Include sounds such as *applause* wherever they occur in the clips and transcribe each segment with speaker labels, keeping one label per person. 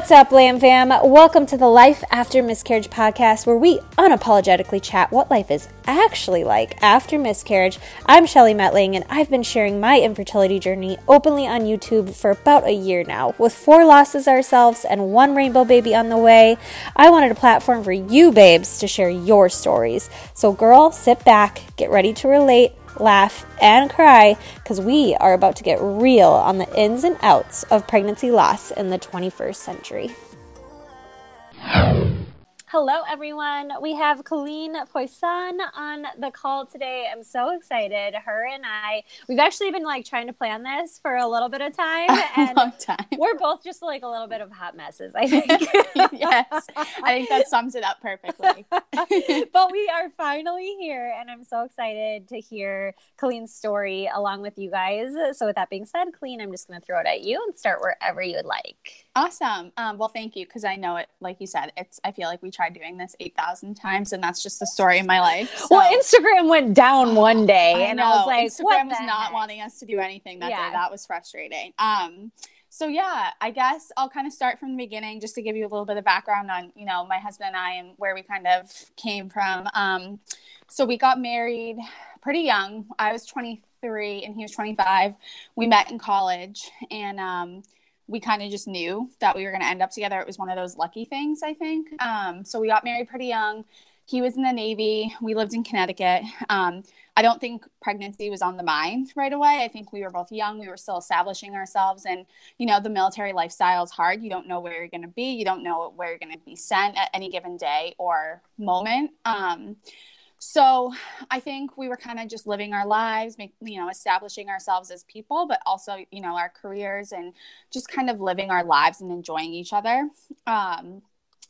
Speaker 1: What's up, Lamb Fam? Welcome to the Life After Miscarriage podcast, where we unapologetically chat what life is actually like after miscarriage. I'm Shelly Metling, and I've been sharing my infertility journey openly on YouTube for about a year now. With four losses ourselves and one rainbow baby on the way, I wanted a platform for you babes to share your stories. So, girl, sit back, get ready to relate laugh, and cry because we are about to get real on the ins and outs of pregnancy loss in the 21st century. Hello, everyone. We have Colleen Poisson on the call today. I'm so excited. Her and I, we've actually been like trying to plan this for a little bit of time, *laughs*
Speaker 2: and long time.
Speaker 1: we're both just like a little bit of hot messes. I think. *laughs*
Speaker 2: yes, I think that sums it up perfectly. *laughs*
Speaker 1: but we are finally here, and I'm so excited to hear Colleen's story along with you guys. So, with that being said, Colleen, I'm just going to throw it at you and start wherever you would like.
Speaker 2: Awesome. Um, well, thank you because I know it. Like you said, it's. I feel like we tried doing this 8,000 times and that's just the story of my life.
Speaker 1: So. Well, Instagram went down one day I and know. I was like,
Speaker 2: Instagram was not heck? wanting us to do anything that yeah. day. That was frustrating. Um, so yeah, I guess I'll kind of start from the beginning just to give you a little bit of background on, you know, my husband and I and where we kind of came from. Um, so we got married pretty young. I was 23 and he was 25. We met in college and um, we kind of just knew that we were going to end up together. It was one of those lucky things, I think. Um, so we got married pretty young. He was in the Navy. We lived in Connecticut. Um, I don't think pregnancy was on the mind right away. I think we were both young. We were still establishing ourselves. And, you know, the military lifestyle is hard. You don't know where you're going to be. You don't know where you're going to be sent at any given day or moment. Um, so I think we were kind of just living our lives, make, you know, establishing ourselves as people, but also, you know, our careers and just kind of living our lives and enjoying each other. Um,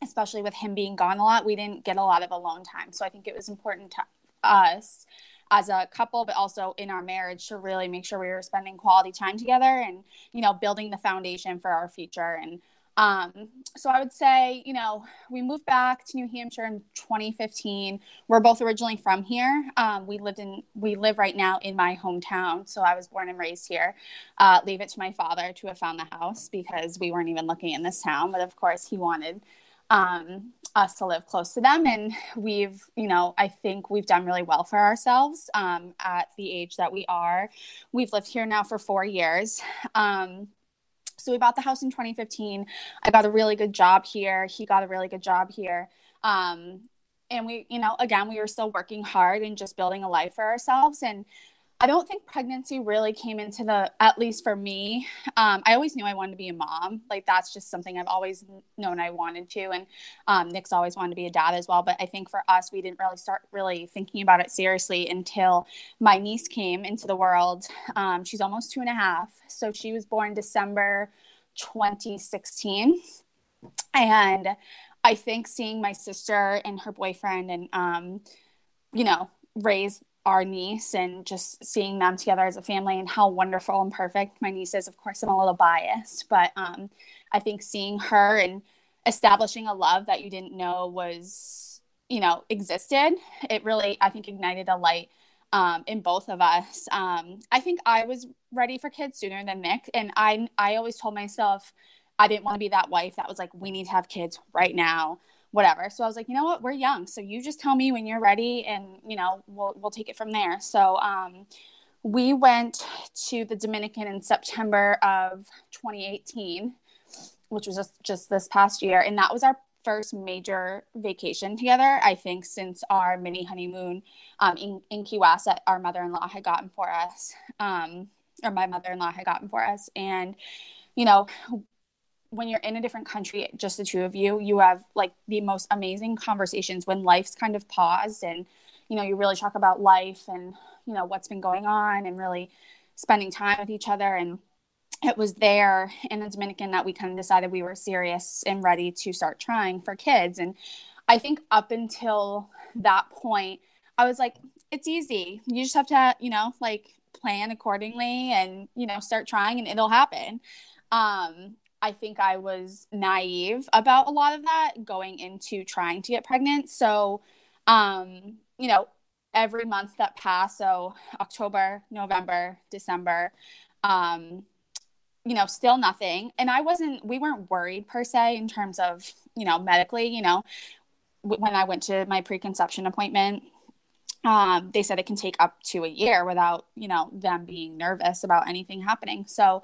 Speaker 2: especially with him being gone a lot, we didn't get a lot of alone time. So I think it was important to us as a couple, but also in our marriage to really make sure we were spending quality time together and, you know, building the foundation for our future and um, so I would say, you know, we moved back to New Hampshire in 2015. We're both originally from here. Um, we lived in, we live right now in my hometown. So I was born and raised here. Uh, leave it to my father to have found the house because we weren't even looking in this town. But of course, he wanted um, us to live close to them. And we've, you know, I think we've done really well for ourselves um, at the age that we are. We've lived here now for four years. Um, so we bought the house in 2015. I got a really good job here. He got a really good job here. Um, and we, you know, again, we were still working hard and just building a life for ourselves. And I don't think pregnancy really came into the, at least for me. Um, I always knew I wanted to be a mom. Like that's just something I've always known I wanted to. And um, Nick's always wanted to be a dad as well. But I think for us, we didn't really start really thinking about it seriously until my niece came into the world. Um, she's almost two and a half. So she was born December 2016. And I think seeing my sister and her boyfriend and, um, you know, raise our niece and just seeing them together as a family and how wonderful and perfect my niece is. Of course, I'm a little biased, but um, I think seeing her and establishing a love that you didn't know was, you know, existed, it really, I think, ignited a light um, in both of us. Um, I think I was ready for kids sooner than Nick, and I, I always told myself I didn't want to be that wife that was like, we need to have kids right now whatever. So I was like, you know what, we're young, so you just tell me when you're ready, and you know we'll we'll take it from there. So um, we went to the Dominican in September of 2018, which was just just this past year, and that was our first major vacation together. I think since our mini honeymoon um, in in Key West that our mother in law had gotten for us, um, or my mother in law had gotten for us, and you know when you're in a different country, just the two of you, you have like the most amazing conversations when life's kind of paused and, you know, you really talk about life and, you know, what's been going on and really spending time with each other. And it was there in the Dominican that we kind of decided we were serious and ready to start trying for kids. And I think up until that point, I was like, it's easy. You just have to, you know, like plan accordingly and, you know, start trying and it'll happen. Um, I think I was naive about a lot of that going into trying to get pregnant. So, um, you know, every month that passed, so October, November, December, um, you know, still nothing. And I wasn't, we weren't worried per se in terms of, you know, medically, you know, when I went to my preconception appointment, um, they said it can take up to a year without, you know, them being nervous about anything happening. So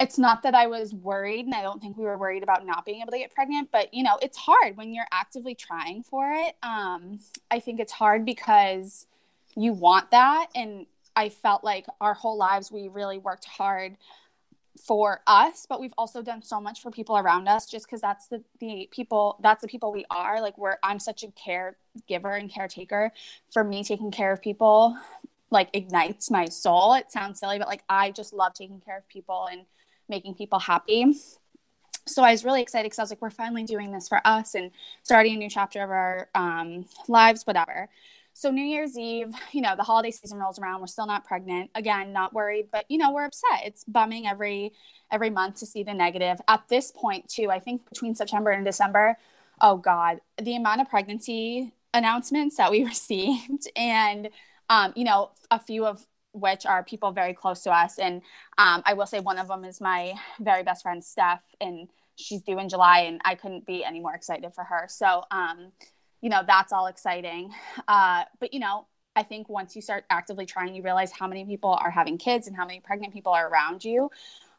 Speaker 2: it's not that I was worried, and I don't think we were worried about not being able to get pregnant, but you know, it's hard when you're actively trying for it. Um, I think it's hard because you want that. And I felt like our whole lives we really worked hard for us but we've also done so much for people around us just because that's the, the people that's the people we are like we're i'm such a caregiver and caretaker for me taking care of people like ignites my soul it sounds silly but like i just love taking care of people and making people happy so I was really excited because I was like, we're finally doing this for us and starting a new chapter of our um, lives, whatever. So New Year's Eve, you know, the holiday season rolls around. We're still not pregnant. Again, not worried, but you know, we're upset. It's bumming every every month to see the negative. At this point, too, I think between September and December, oh God, the amount of pregnancy announcements that we *laughs* received, and um, you know, a few of which are people very close to us. And um, I will say one of them is my very best friend Steph, and she's due in July, and I couldn't be any more excited for her. So um, you know, that's all exciting. Uh, but, you know, I think once you start actively trying, you realize how many people are having kids and how many pregnant people are around you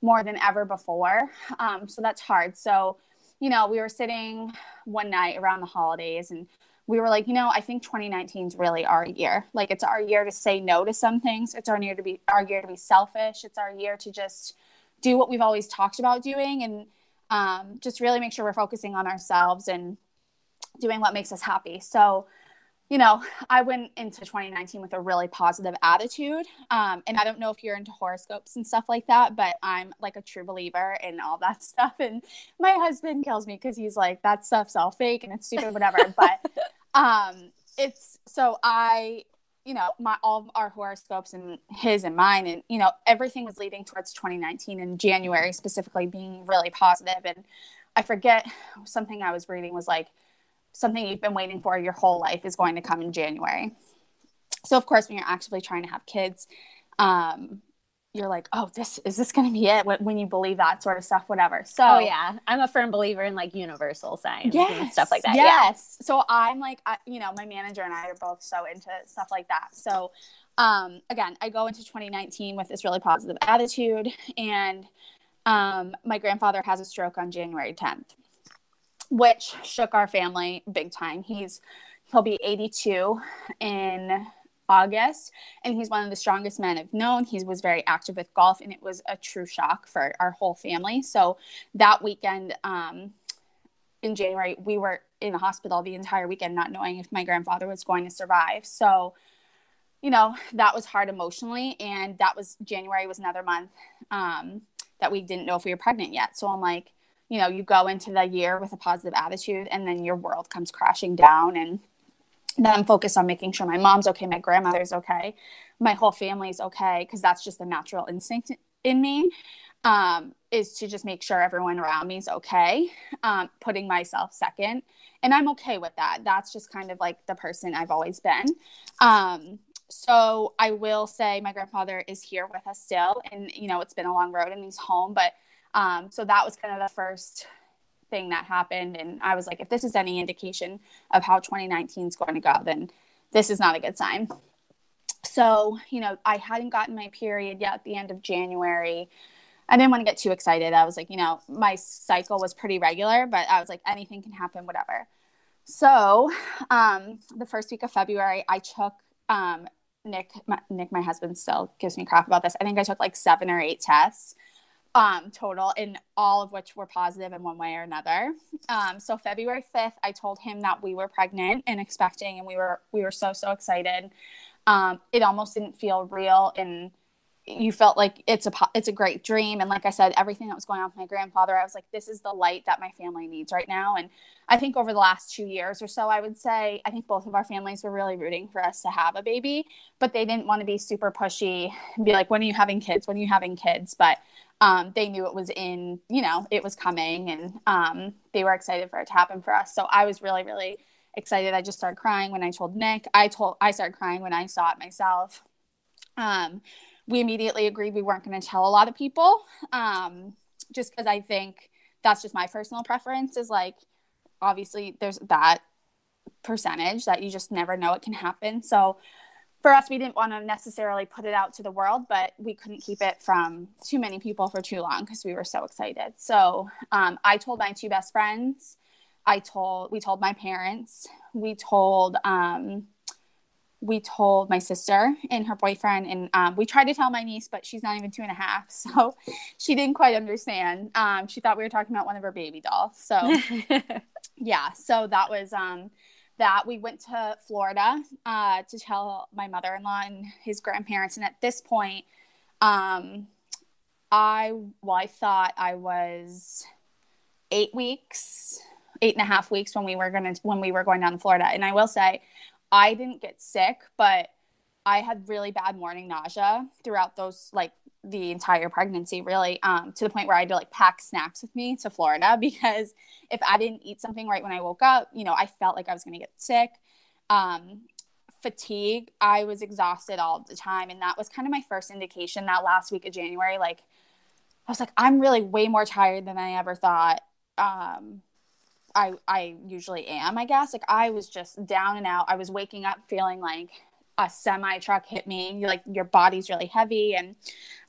Speaker 2: more than ever before. Um, so that's hard. So, you know, we were sitting one night around the holidays and we were like, you know, I think 2019 is really our year. Like it's our year to say no to some things. It's our year to be our year to be selfish. It's our year to just do what we've always talked about doing and um, just really make sure we're focusing on ourselves and doing what makes us happy. So, you know, I went into 2019 with a really positive attitude. Um, and I don't know if you're into horoscopes and stuff like that, but I'm like a true believer in all that *laughs* stuff. And my husband kills me because he's like, that stuff's all fake and it's stupid, whatever. but um, it's so I, you know, my all our horoscopes and his and mine, and you know, everything was leading towards 2019 and January specifically being really positive. And I forget something I was reading was like, something you've been waiting for your whole life is going to come in January. So, of course, when you're actively trying to have kids, um, you're like, oh, this is this going to be it when, you believe that sort of stuff, whatever. So,
Speaker 1: oh, yeah, I'm a firm believer in like universal science yes, and stuff like that.
Speaker 2: Yes. Yeah. So, I'm like, I, you know, my manager and I are both so into stuff like that. So, um, again, I go into 2019 with this really positive attitude, and um, my grandfather has a stroke on January 10th which shook our family big time. He's he'll be 82 in August, and he's one of the strongest men I've known. He was very active with golf, and it was a true shock for our whole family. So that weekend um, in January, we were in the hospital the entire weekend, not knowing if my grandfather was going to survive. So, you know, that was hard emotionally, and that was January was another month um, that we didn't know if we were pregnant yet. So I'm like you know you go into the year with a positive attitude and then your world comes crashing down and then i'm focused on making sure my mom's okay my grandmother's okay my whole family's okay because that's just a natural instinct in me um, is to just make sure everyone around me is okay um, putting myself second. And i'm okay with that. That's just kind of like the person i've always been. Um, so i will say my grandfather is here with us still. And you know it's been a long road and he's home but um, so that was kind of the first thing that happened. And I was like, if this is any indication of how 2019 is going to go, then this is not a good sign. So, you know, I hadn't gotten my period yet at the end of January. I didn't want to get too excited. I was like, you know, my cycle was pretty regular, but I was like, anything can happen, whatever. So, um, the first week of February, I took um, Nick. My, Nick, my husband, still gives me crap about this. I think I took like seven or eight tests um, total, and all of which were positive in one way or another. Um, so February fifth, I told him that we were pregnant and expecting, and we were we were so so excited. Um, it almost didn't feel real, and you felt like it's a it's a great dream. And like I said, everything that was going on with my grandfather, I was like, this is the light that my family needs right now. And I think over the last two years or so, I would say I think both of our families were really rooting for us to have a baby, but they didn't want to be super pushy and be like, when are you having kids? When are you having kids? But um, they knew it was in, you know, it was coming and um, they were excited for it to happen for us. So I was really, really excited. I just started crying when I told Nick. I told, I started crying when I saw it myself. Um, we immediately agreed we weren't going to tell a lot of people um, just because I think that's just my personal preference is like, obviously, there's that percentage that you just never know it can happen. So for us, we didn't want to necessarily put it out to the world, but we couldn't keep it from too many people for too long because we were so excited. So um, I told my two best friends. I told we told my parents. We told um, we told my sister and her boyfriend, and um, we tried to tell my niece, but she's not even two and a half, *laughs* so she didn't quite understand. Um, she thought we were talking about one of her baby dolls. So *laughs* yeah, so that was um, that we went to Florida uh, to tell my mother in law and his grandparents. And at this point, um, I well, I thought I was eight weeks, eight and a half weeks when we were gonna when we were going down to Florida. And I will say, I didn't get sick, but I had really bad morning nausea throughout those like the entire pregnancy really um, to the point where I had to like pack snacks with me to Florida *laughs* because if I didn't eat something right when I woke up, you know, I felt like I was going to get sick. Um, fatigue, I was exhausted all the time. And that was kind of my first indication that last week of January. Like, I was like, I'm really way more tired than I ever thought. Um, I I usually am, I guess. Like I was just down and out. I was waking up feeling like a semi truck hit me. You're like your body's really heavy, and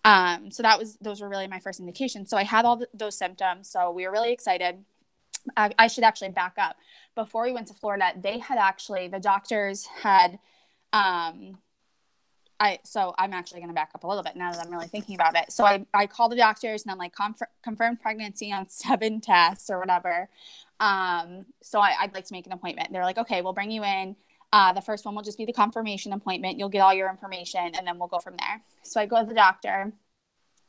Speaker 2: um, so that was those were really my first indications. So I had all the, those symptoms. So we were really excited. I, I should actually back up. Before we went to Florida, they had actually the doctors had. Um, I so I'm actually going to back up a little bit now that I'm really thinking about it. So I I called the doctors and I'm like conf- confirmed pregnancy on *laughs* seven tests or whatever. Um, so I, would like to make an appointment. They're like, okay, we'll bring you in. Uh, the first one will just be the confirmation appointment. You'll get all your information and then we'll go from there. So I go to the doctor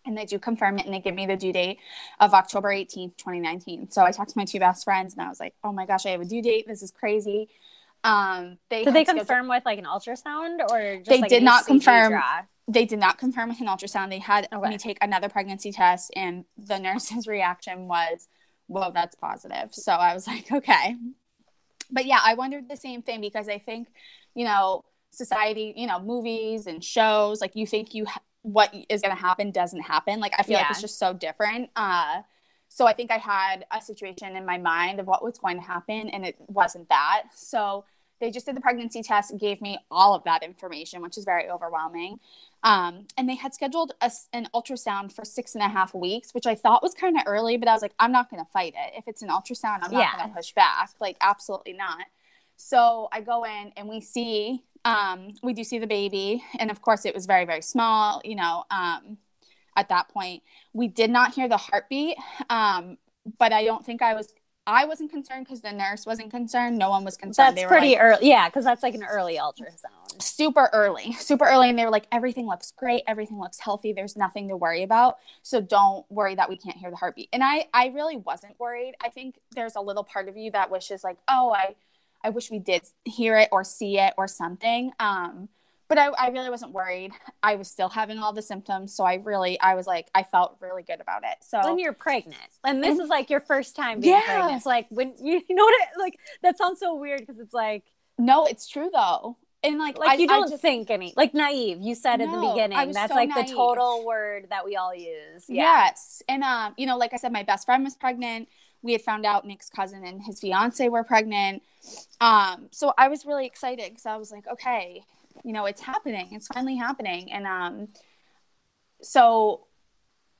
Speaker 2: and they do confirm it and they give me the due date of October 18th, 2019. So I talked to my two best friends and I was like, oh my gosh, I have a due date. This is crazy. Um,
Speaker 1: they did they confirm with like an ultrasound or
Speaker 2: they
Speaker 1: like
Speaker 2: did not confirm. They did not confirm with an ultrasound. They had okay. me take another pregnancy test, and the nurse's *laughs* reaction was, "Whoa, that's positive." So I was like, "Okay." But yeah, I wondered the same thing because I think, you know, society, you know, movies and shows, like you think you ha- what is going to happen doesn't happen. Like I feel yeah. like it's just so different. Uh, so I think I had a situation in my mind of what was going to happen, and it wasn't that. So they just did the pregnancy test and gave me all of that information, which is very overwhelming. Um, and they had scheduled a, an ultrasound for six and a half weeks, which I thought was kind of early, but I was like, I'm not going to fight it. If it's an ultrasound, I'm not yeah. going to push back. Like, absolutely not. So I go in and we see, um, we do see the baby. And of course, it was very, very small, you know, um, at that point. We did not hear the heartbeat, um, but I don't think I was I wasn't concerned because the nurse wasn't concerned. No one was concerned.
Speaker 1: That's pretty like, early. Yeah, because that's like an early ultrasound.
Speaker 2: Super early, super early. And they were like, everything looks great. Everything looks healthy. There's nothing to worry about. So don't worry that we can't hear the heartbeat. And I, I really wasn't worried. I think there's a little part of you that wishes like, oh, I, I wish we did hear it or see it or something. Um, but I, I really wasn't worried. I was still having all the symptoms, so I really, I was like, I felt really good about it. So
Speaker 1: when you're pregnant, and this and, is like your first time being yeah. pregnant, it's like when you, *laughs* you know what, it, like that sounds so weird because it's like,
Speaker 2: no, it's true though. And like,
Speaker 1: like I, you don't just, think any, like naive. You said no, in the beginning, that's so like naive. the total word that we all use.
Speaker 2: Yeah. Yes, and um, you know, like I said, my best friend was pregnant. We had found out Nick's cousin and his fiance were pregnant. Um, so I was really excited because I was like, okay, you know, it's happening. It's finally happening. And um, so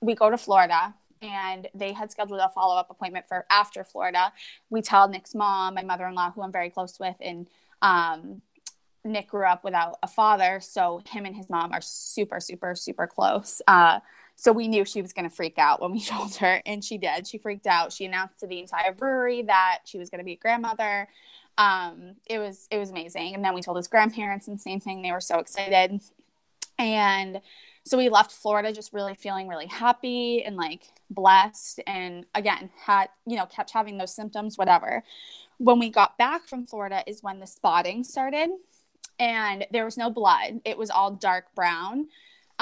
Speaker 2: we go to Florida and they had scheduled a follow up appointment for after Florida. We tell Nick's mom, my mother in law, who I'm very close with, and um, Nick grew up without a father. So him and his mom are super, super, super close. Uh, so we knew she was going to freak out when we *laughs* told her, and she did. She freaked out. She announced to the entire brewery that she was going to be a grandmother um, it was it was amazing. And then we told his grandparents, and same thing. They were so excited, and so we left Florida just really feeling really happy and like blessed. And again, had you know kept having those symptoms, whatever. When we got back from Florida, is when the spotting started, and there was no blood. It was all dark brown.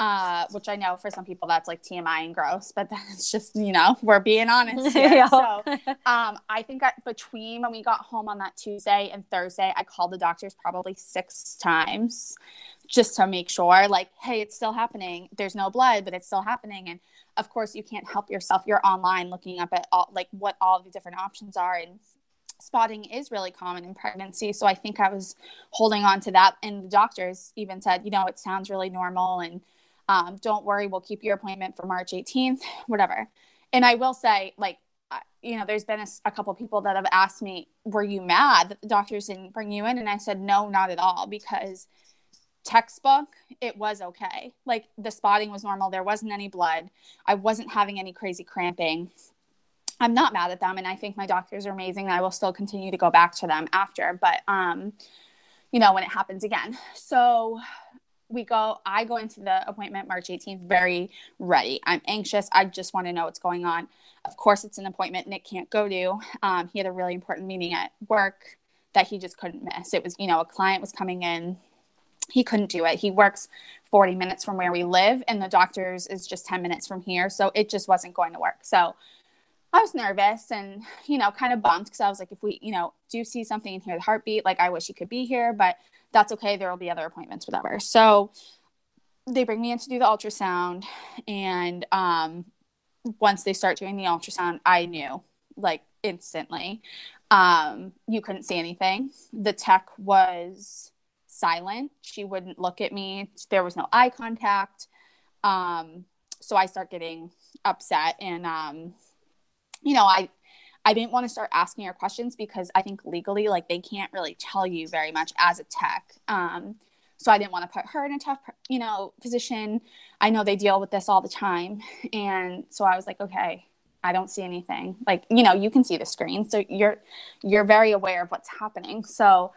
Speaker 2: Uh, which I know for some people that's like TMI and gross, but that's just, you know, we're being honest *laughs* here. yeah. So um, I think I, between when we got home on that Tuesday and Thursday, I called the doctors probably six times just to make sure, like, hey, it's still happening. There's no blood, but it's still happening. And of course, you can't help yourself. You're online looking up at all, like, what all the different options are. And spotting is really common in pregnancy. So I think I was holding on to that. And the doctors even said, you know, it sounds really normal and um, don't worry, we'll keep your appointment for March 18th, whatever. And I will say, like, you know, there's been a, a couple people that have asked me, were you mad that the doctors didn't bring you in? And I said, no, not at all, because textbook, it was okay. Like the spotting was normal. There wasn't any blood. I wasn't having any crazy cramping. I'm not mad at them. And I think my doctors are amazing. I will still continue to go back to them after, but, um, you know, when it happens again. So we go, I go into the appointment March 18th very ready. I'm anxious. I just want to know what's going on. Of course, it's an appointment Nick can't go to. Um, he had a really important meeting at work that he just couldn't miss. It was, you know, a client was coming in. He couldn't do it. He works 40 minutes from where we live, and the doctor's is just 10 minutes from here. So it just wasn't going to work. So I was nervous and, you know, kind of bummed because I was like, if we, you know, do see something and hear the heartbeat, like I wish he could be here, but that's okay. There will be other appointments, whatever. So they bring me in to do the ultrasound. And um, once they start doing the ultrasound, I knew like instantly. Um, you couldn't see anything. The tech was silent. She wouldn't look at me. There was no eye contact. Um, so I start getting upset and, um, you know, I I didn't want to start asking her questions because I think legally, like, they can't really tell you very much as a tech. Um, so I didn't want to put her in a tough, you know, position. I know they deal with this all the time, and so I was like, okay, I don't see anything. Like, you know, you can see the screen, so you're you're very aware of what's happening. So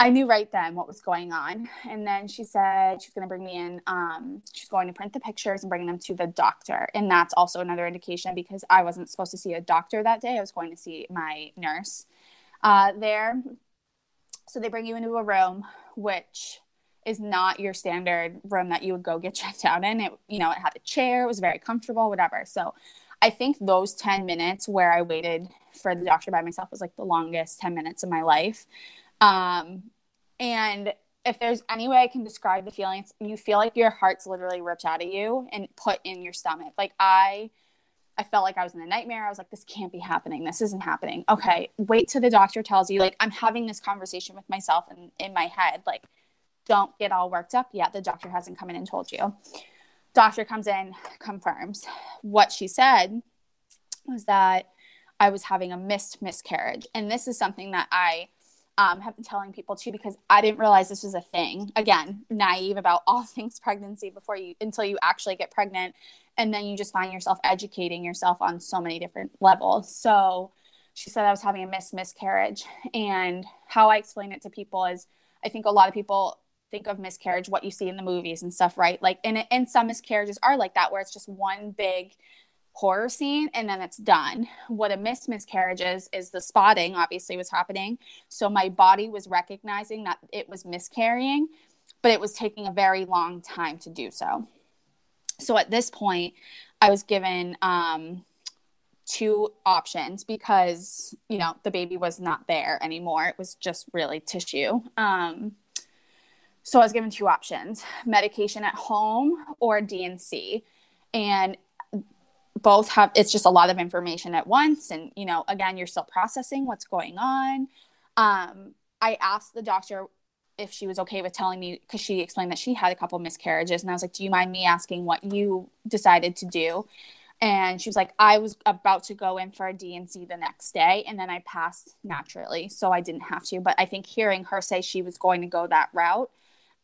Speaker 2: I knew right then what was going on. And then she said she's going to bring me in. Um, she's going to print the pictures and bring them to the doctor. And that's also another indication because I wasn't supposed to see a doctor that day. I was going to see my nurse uh, there. So they bring you into a room, which is not your standard room that you would go get *laughs* checked out in. It, you know, it had a chair, it was very comfortable, whatever. So I think those 10 minutes where I waited for the doctor by myself was like the longest 10 minutes of my life. Um, and if there's any way I can describe the feelings, you feel like your heart's literally ripped out of you and put in your stomach. Like I, I felt like I was in a nightmare. I was like, this can't be happening. This isn't happening. Okay, wait till the doctor tells you. Like I'm having this conversation with myself and in my head. Like, don't get all worked up yet. The doctor hasn't come in and told you. Doctor comes in, confirms what she said was that I was having a missed miscarriage, and this is something that I um, have been telling people too because I didn't realize this was a thing. Again, naive about all *laughs* things pregnancy before you until you actually get pregnant, and then you just find yourself educating yourself on so many different levels. So she said I was having a missed miscarriage, and how I explain it to people is I think a lot of people think of miscarriage what you see in the movies and stuff, right? Like, and and some miscarriages are like that where it's just one big horror scene and then it's done. What a missed miscarriage is, is the spotting obviously was happening. So my body was recognizing that it was miscarrying, but it was taking a very long time to do so. So at this point, I was given um, two options because, you know, the baby was not there anymore. It was just really tissue. Um, so I was given two options medication at home or D&C. And both have it's just a lot of information at once and you know again you're still processing what's going on. Um, i asked the doctor if she was okay with telling me because she explained that she had a couple miscarriages and i was like do you mind me asking what you decided to do? And she was like i was about to go in for a D&C the next day and then i passed naturally so i didn't have to. But i think hearing her say she was going to go that route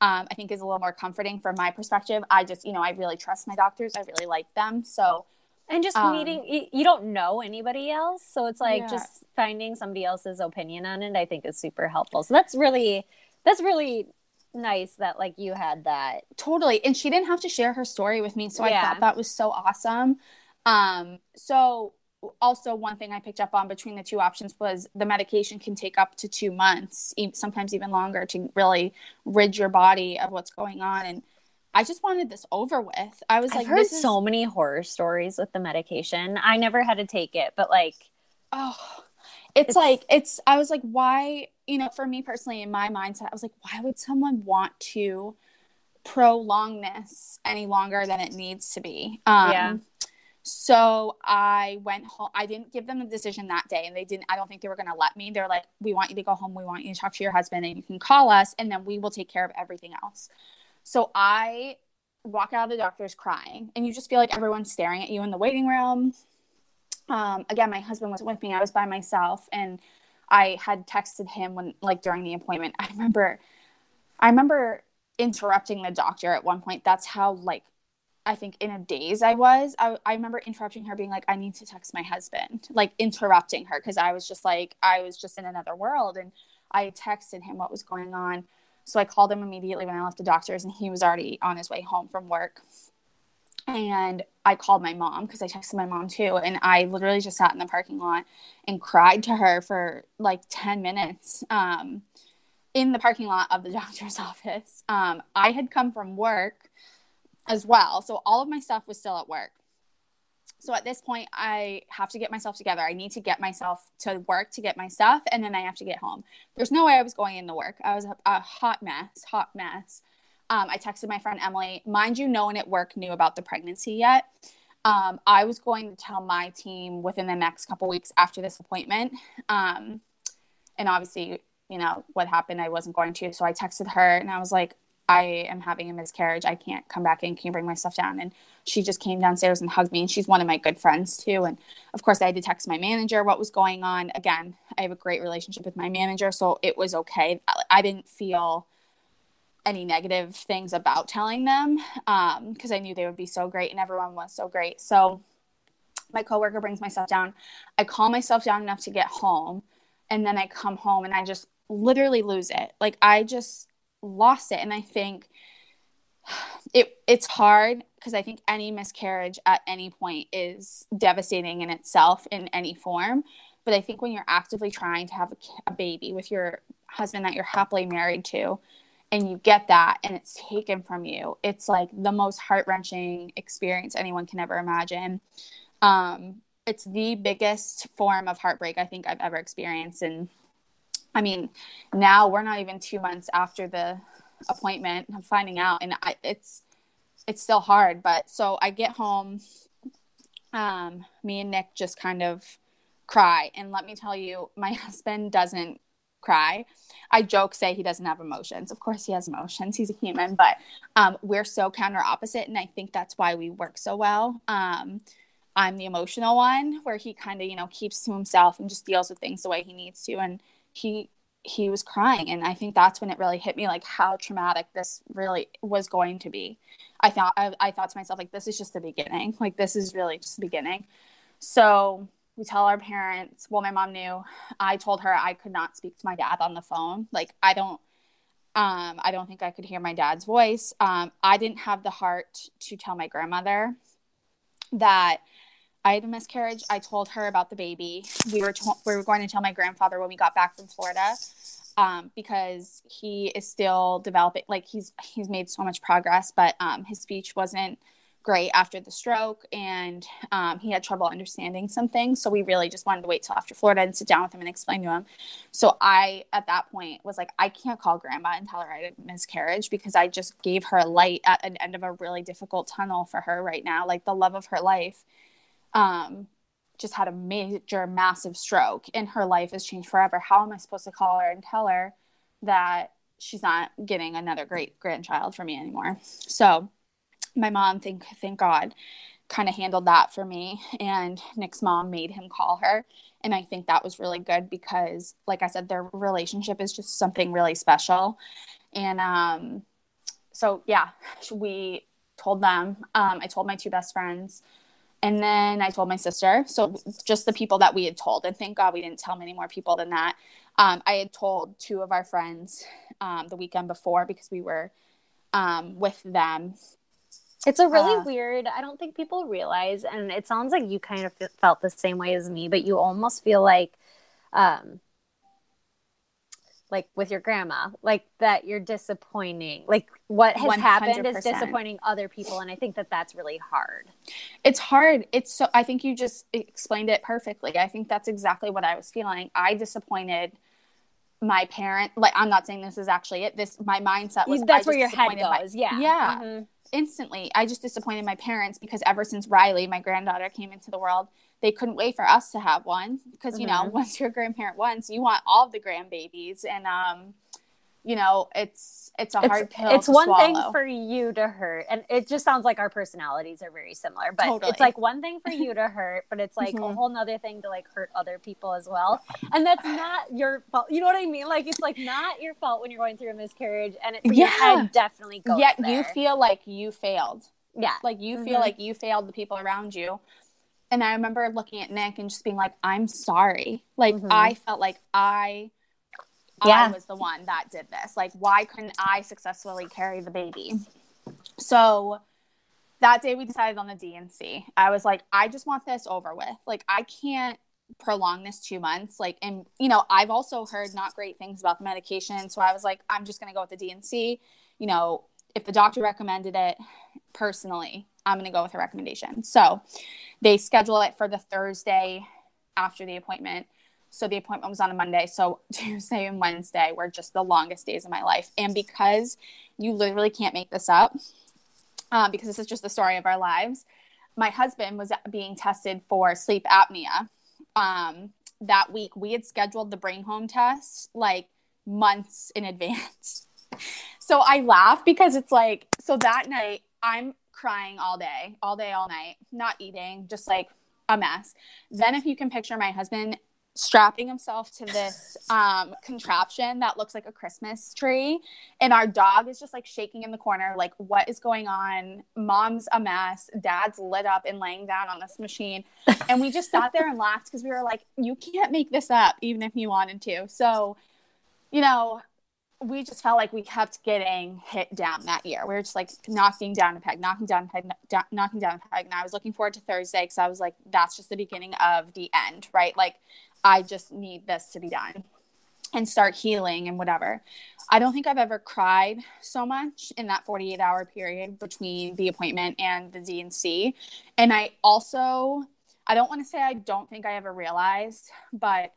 Speaker 2: um, i think is a little more comforting from my perspective. I just you know i really trust my doctors. I really like them. So
Speaker 1: and just um, meeting you don't know anybody else. So it's like yeah. just finding somebody else's opinion on it i think is super helpful. So that's really that's really nice that like you had that.
Speaker 2: Totally. And she didn't have to share her story with me so yeah. i thought that was so awesome. Um so also one thing i picked up on between the two options was the medication can take up to two months sometimes even longer to really rid your body of what's going on. And I just wanted this over with. I was
Speaker 1: I've
Speaker 2: like,
Speaker 1: heard
Speaker 2: this is...
Speaker 1: so many horror stories with the medication. I never had to take it, but like,
Speaker 2: oh, it's, it's like it's. I was like, why? You know, for me personally, in my mindset, I was like, why would someone want to prolong this any longer than it needs to be? Um, yeah. So I went home. I didn't give them the decision that day, and they didn't. I don't think they were going to let me. They're like, "We want you to go home. We want you to talk to your husband, and you can call us, and then we will take care of everything else." So I walk out of the doctor's crying, and you just feel like everyone's staring at you in the waiting room. Um, again, my husband was with me. I was by myself, and I had texted him when, like, during the appointment. I remember, I remember interrupting the doctor at one point. That's how like I think in a daze I was. I, I remember interrupting her, being like, I need to text my husband, like interrupting her because I was just like, I was just in another world. And I texted him what was going on. So I called him immediately when I left the doctor's, and he was already on his way home from work. And I called my mom because I texted my mom too. And I literally just sat in the parking lot and cried to her for like 10 minutes um, in the parking lot of the *laughs* doctor's office. Um, I had come from work as well. So all of my stuff was still at work. So at this point, I have to get myself together. I need to get myself to work to get my stuff, and then I have to get home. There's no way I was going in the work. I was a, a hot mess, hot mess. Um, I texted my friend Emily. Mind you, no one at work knew about the pregnancy yet. Um, I was going to tell my team within the next couple weeks after this appointment. Um, and obviously, you know, what happened, I wasn't going to. So I texted her and I was like, I am having a miscarriage. I can't come back in. Can you bring my stuff down? And she just came downstairs and hugged me. And she's one of my good friends too. And of course, I had to text my manager what was going on. Again, I have a great relationship with my manager, so it was okay. I didn't feel any negative things about telling them because um, I knew they would be so great and everyone was so great. So my coworker brings myself down. I calm myself down enough to get home, and then I come home and I just literally lose it. Like I just lost it and i think it it's hard because i think any miscarriage at any point is devastating in itself in any form. But i think when you're actively trying to have a, a baby with your husband that you're happily married to and you get that and it's taken from you it's like the most heart-wrenching experience anyone can ever imagine. Um, it's the biggest form of heartbreak i think i've ever experienced. And I mean, now we're not even two months after the appointment. I'm finding out, and I, it's it's still hard. But so I get home. Um, me and Nick just kind of cry, and let me tell you, my *laughs* husband doesn't cry. I joke, say he doesn't have emotions. Of course, he has emotions. He's a human, but um, we're so counter opposite, and I think that's why we work so well. Um, I'm the emotional one, where he kind of, you know, keeps to himself and just deals with things the way he needs to, and he he was crying. And i think that's when it really hit me like how traumatic this really was going to be. I thought I, I, thought to myself like this is just the beginning. Like this is really just the beginning. So we tell our parents well my mom knew. I told her i could not speak to my dad on the phone. Like i don't um, i don't think i could hear my dad's voice. Um, i didn't have the heart to tell my grandmother that I had a miscarriage. I told her about the baby. We were to- we were going to tell my grandfather when we got back from Florida, um, because he is still developing. Like he's he's made so much progress, but um, his speech wasn't great after the stroke, and um, he had trouble understanding some things. So we really just wanted to wait till after Florida and sit down with him and explain to him. So I, at that point, was like, I can't call grandma and tell her I had a miscarriage because I just gave her a light at an end of a really difficult tunnel for her right now, like the love of her life um, just had a major, massive stroke, and her life has changed forever. How am I supposed to call her and tell her that she's not getting another great grandchild for me anymore? So, my mom, thank thank God, kind of handled that for me, and Nick's mom made him call her, and I think that was really good because, like I said, their relationship is just something really special, and um, so yeah, we told them. Um, I told my two best friends and then I told my sister. So just the people that we had told. And thank God we didn't tell many more people than that. Um, I had told two of our friends um, the weekend before because we were um, with them.
Speaker 1: It's a really uh, weird, I don't think people realize, and it sounds like you kind of felt the same way as me, but you almost feel like, um, like with your grandma, like that you're disappointing. Like what has 100%. happened is disappointing other people. And I think that that's really hard.
Speaker 2: It's hard. It's so, I think you just explained it perfectly. I think that's exactly what I was feeling. I disappointed my parent. Like, I'm not saying this is actually it. This, my mindset was
Speaker 1: that's where your head goes. My,
Speaker 2: yeah. Yeah. Mm-hmm. Instantly. I just disappointed my parents because ever since Riley, my granddaughter, came into the world, they couldn't wait for us to have one because you mm-hmm. know once you're a grandparent once you want all the grandbabies and um you know it's it's a hard pill
Speaker 1: it's one
Speaker 2: swallow.
Speaker 1: thing for you to hurt and it just sounds like our personalities are very similar but totally. it's like one thing for you to hurt but it's like mm-hmm. a whole nother thing to like hurt other people as well and that's not your fault you know what i mean like it's like not your fault when you're going through a miscarriage and it yeah definitely goes
Speaker 2: yet
Speaker 1: there.
Speaker 2: you feel like you failed
Speaker 1: yeah
Speaker 2: like you mm-hmm. feel like you failed the people around you and I remember looking at Nick and just being like, I'm sorry. Like mm-hmm. I felt like I yeah. I was the one that did this. Like, why couldn't I successfully carry the baby? So that day we decided on the D&C. I was like, I just want this over with. Like, I can't prolong this two months. Like, and you know, I've also heard not great things about the medication. So I was like, I'm just gonna go with the D&C. You know, if the doctor recommended it personally, I'm gonna go with a recommendation. So they schedule it for the Thursday after the appointment. So the appointment was on a Monday. So *laughs* Tuesday and Wednesday were just the longest days of my life. And because you literally can't make this up, um, because this is just the story of our lives, my husband was being tested for sleep apnea. Um, that week, we had scheduled the bring home test like months in advance. *laughs* so I laugh because it's like, so that night, I'm crying all day, all day, all night, not eating, just like a mess. Then, if you can picture my husband strapping himself to this um, contraption that looks like a Christmas tree, and our dog is just like shaking in the corner, like, what is going on? Mom's a mess, dad's lit up and laying down on this machine. And we just sat there and laughed because we were like, you can't make this up, even if you wanted to. So, you know, we just felt like we kept getting hit down that year. We were just like knocking down a peg, knocking down a peg, knocking down a peg. And I was looking forward to Thursday because I was like, that's just the beginning of the end, right? Like, I just need this to be done and start healing and whatever. I don't think I've ever cried so much in that 48 hour period between the appointment and the D&C. And I also, I don't want to say I don't think I ever realized, but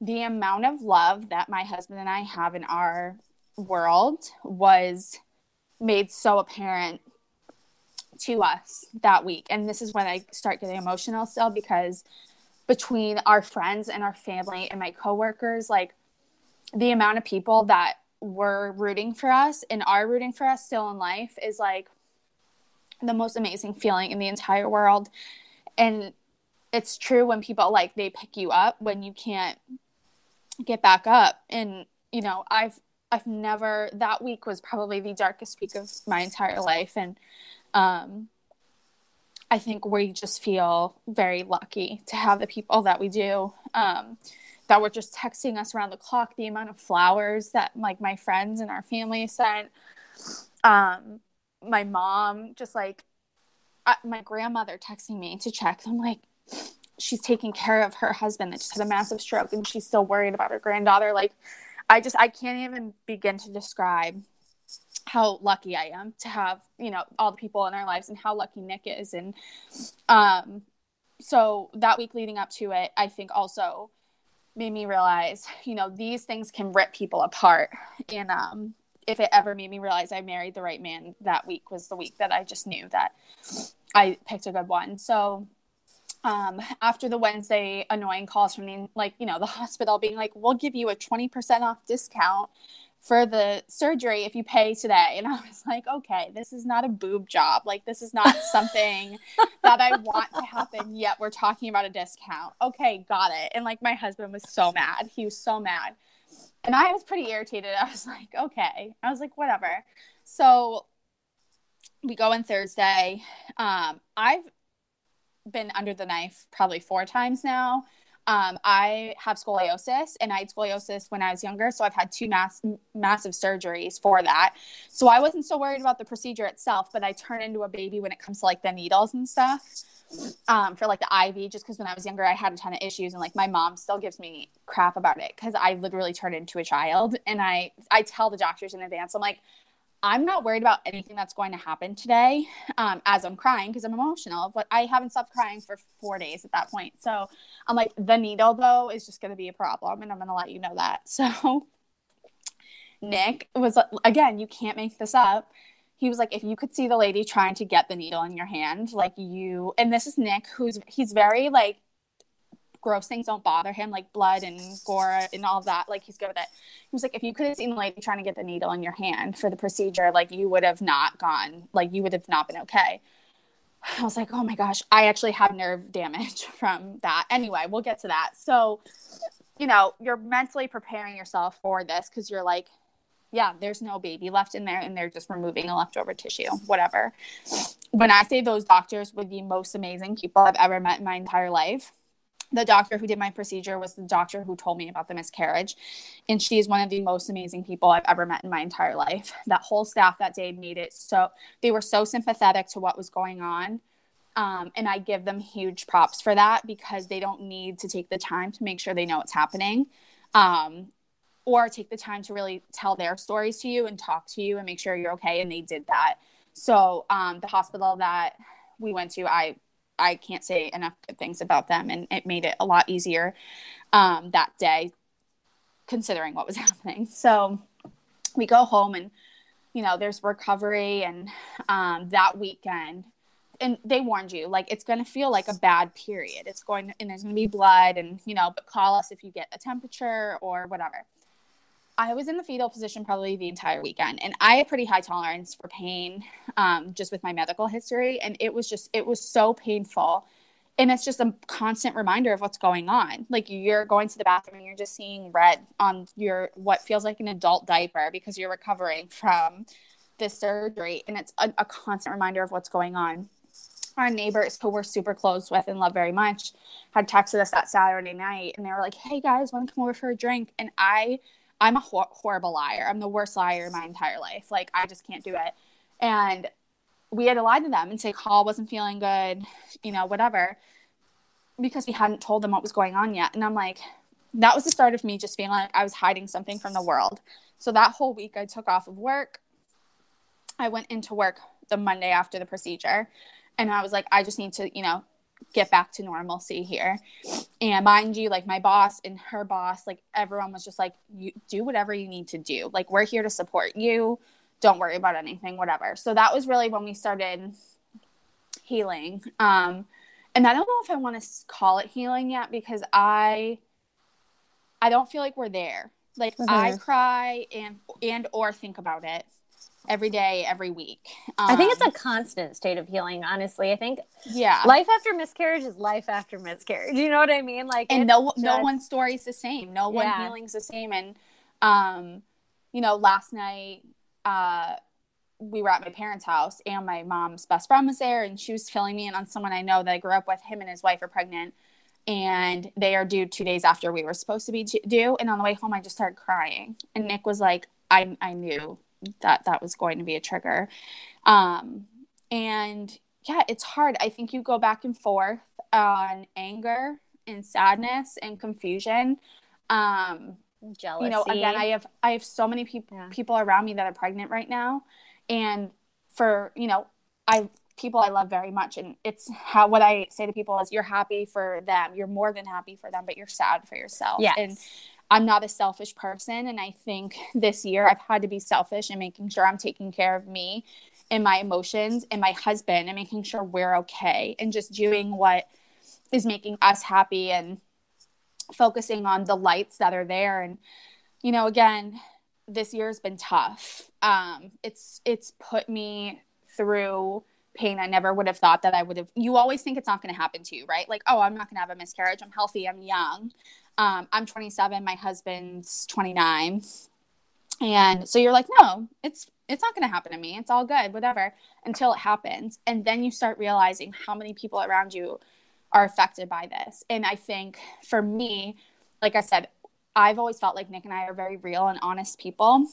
Speaker 2: the amount of love that my husband and I have in our world was made so apparent to us that week. And this is when I start getting emotional still because between our friends and our family and my coworkers, like the amount of people that were rooting for us and are rooting for us still in life is like the most amazing feeling in the entire world. And it's true when people like they pick you up when you can't get back up. And you know i've i've never that week was probably the darkest week of my entire life. And um i think we just feel very lucky to have the people that we do um that were just texting us around the clock the amount of flowers that like my friends and our family sent. Um my mom just like uh, my grandmother texting me to check. I'm like she's taking care of her husband that just had a massive stroke and she's still worried about her granddaughter. Like i just i can't even begin to describe how lucky i am to have you know all the people in our lives and how lucky nick is. And um so that week leading up to it i think also made me realize you know these things can rip people apart. And um if it ever made me realize i married the right man that week was the week that i just knew that i picked a good one. So um, after the Wednesday annoying calls from the like you know the hospital being like we'll give you a 20% off discount for the surgery if you pay today. And I was like okay this is not a boob job. Like this is not something *laughs* that I want to happen yet we're talking about a discount. Okay got it. And like my husband was so mad. He was so mad. And I was pretty irritated. I was like okay. I was like whatever. So we go on Thursday. Um I've been under the knife probably four times now. Um, I have scoliosis and I had scoliosis when I was younger. So I've had two mass- massive surgeries for that. So I wasn't so worried about the procedure itself, but I turn into a baby when it comes to like the needles and stuff. um, for like the IV, just because when I was younger, I had a ton of issues, and like my mom still gives me crap about it because I literally turned into a child. And I I tell the doctors in advance, I'm like, I'm not worried about anything that's going to happen today um, as I'm crying because I'm emotional, but I haven't stopped crying for four days at that point. So I'm like, the needle though is just going to be a problem, and I'm going to let you know that. *laughs* So Nick was again, you can't make this up. He was like, if you could see the lady trying to get the needle in your hand, like you, and this is Nick, who's he's very like gross things don't bother him, like blood and gore and all that. Like he's good with it. He was like, if you could have seen the lady trying to get the needle in your hand for the procedure, like you would have not gone, like you would have not been okay. *sighs* I was like, oh my gosh, I actually have nerve damage *laughs* from that. Anyway, we'll get to that. So, you know, you're mentally preparing yourself for this because you're like, yeah, there's no baby left in there and they're just removing a leftover tissue, whatever. When I say those doctors were the most amazing people I've ever met in my entire life, the doctor who did my procedure was the doctor who told me about the miscarriage. And she is one of the most amazing people I've ever met in my entire life. That whole staff that day made it so, they were so sympathetic to what was going on. Um, and I give them huge props for that because they don't need to take the time to make sure they know what's happening. Um, or take the time to really tell their stories to you and talk to you and make sure you're okay. And they did that. So um, the hospital that we went to, I I can't say enough good things about them, and it made it a lot easier um, that day, considering what was *laughs* happening. So we go home, and you know, there's recovery, and um, that weekend, and they warned you like it's going to feel like a bad period. It's going, and there's going to be blood, and you know, but call us if you get a temperature or whatever. I was in the fetal position probably the entire weekend, and I have pretty high tolerance for pain, um, just with my medical history, and it was just it was so painful, and it's just a constant reminder of what's going on. Like you're going to the bathroom and you're just seeing red on your what feels like an adult diaper because you're recovering from this surgery, and it's a, a constant reminder of what's going on. Our neighbors, who we're super close with and love very much, had texted us that Saturday night, and they were like, "Hey guys, want to come over for a drink?" And I I'm a hor- horrible liar. I'm the worst liar in my entire life. Like I just can't do it. And we had to lie to them and say Call wasn't feeling good, you know, whatever, because we hadn't told them what was going on yet. And I'm like, that was the start of me just feeling like I was hiding something from the world. So that whole week I took off of work. I went into work the Monday after the procedure and I was like, I just need to, you know, get back to normalcy here. And mind you, like my boss and her boss, like everyone was just like, you do whatever you need to do. Like we're here to support you. Don't worry about anything, whatever. So that was really when we started healing. Um, and I don't know if I want to call it healing yet because I, I don't feel like we're there. Like mm-hmm. I cry and and or think about it every day, every week.
Speaker 1: Um, I think it's a um, constant state of healing, honestly. I think
Speaker 2: yeah.
Speaker 1: Life after miscarriage is life after miscarriage. You know what I mean? Like
Speaker 2: And no just... no one's story is the same. No one yeah. healing's the same. And um, you know, last night uh we were at my parents' house and my mom's best friend was there and she was filling me in on someone I know that I grew up with. Him and his wife are pregnant and they are due two days after we were supposed to be due. And on the way home, I just started crying. And Nick was like, I, I knew that that was going to be a trigger. Um, and yeah, it's hard. I think you go back and forth on anger and sadness and confusion. Um,
Speaker 1: Jealousy.
Speaker 2: You know, again, I have I have so many people yeah. people around me that are pregnant right now, and for you know, I people I love very much, and it's how what I say to people is, you're happy for them, you're more than happy for them, but you're sad for yourself.
Speaker 1: Yeah,
Speaker 2: and I'm not a selfish person. And I think this year I've had to be selfish and making sure I'm taking care of me and my emotions and my husband and making sure we're okay and just doing what is making us happy and focusing on the lights that are there. And, you know, again, this year has been tough. Um, it's it's put me through pain I never would have thought that I would have. You always think it's not going to happen to you, right? Like, oh, I'm not going to have a miscarriage. I'm healthy. I'm young. Um, I'm 27, my husband's 29. And so you're like, no, it's it's not going to happen to me. It's all good, whatever, until it happens. And then you start realizing how many people around you are affected by this. And I think for me, like I said, I've always felt like Nick and I are very real and honest people.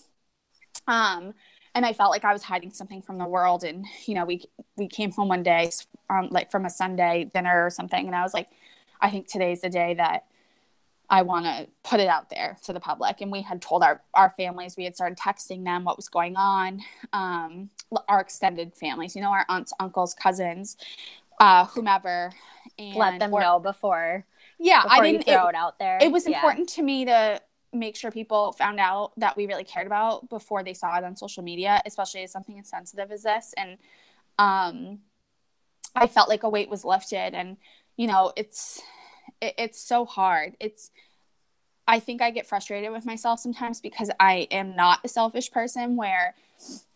Speaker 2: Um, and I felt like I was hiding something from the world. And you know, we we came home one day, um, like from a Sunday dinner or something, and I was like, I think today's the day that I want to put it out there to the public. And we had told our, our families, we had started texting them what was going on, um, our extended families, you know, our aunts, uncles, cousins, uh, whomever.
Speaker 1: And let them or, know before.
Speaker 2: Yeah,
Speaker 1: before
Speaker 2: I didn't
Speaker 1: throw it, it, out there.
Speaker 2: It was yeah. important to me to make sure people found out that we really cared about before they saw it on social media, especially as something as sensitive as this. And um, I felt like a weight was lifted. And, you know, it's, it, it's so hard. It's, I think I get frustrated with myself sometimes because I am not a selfish person where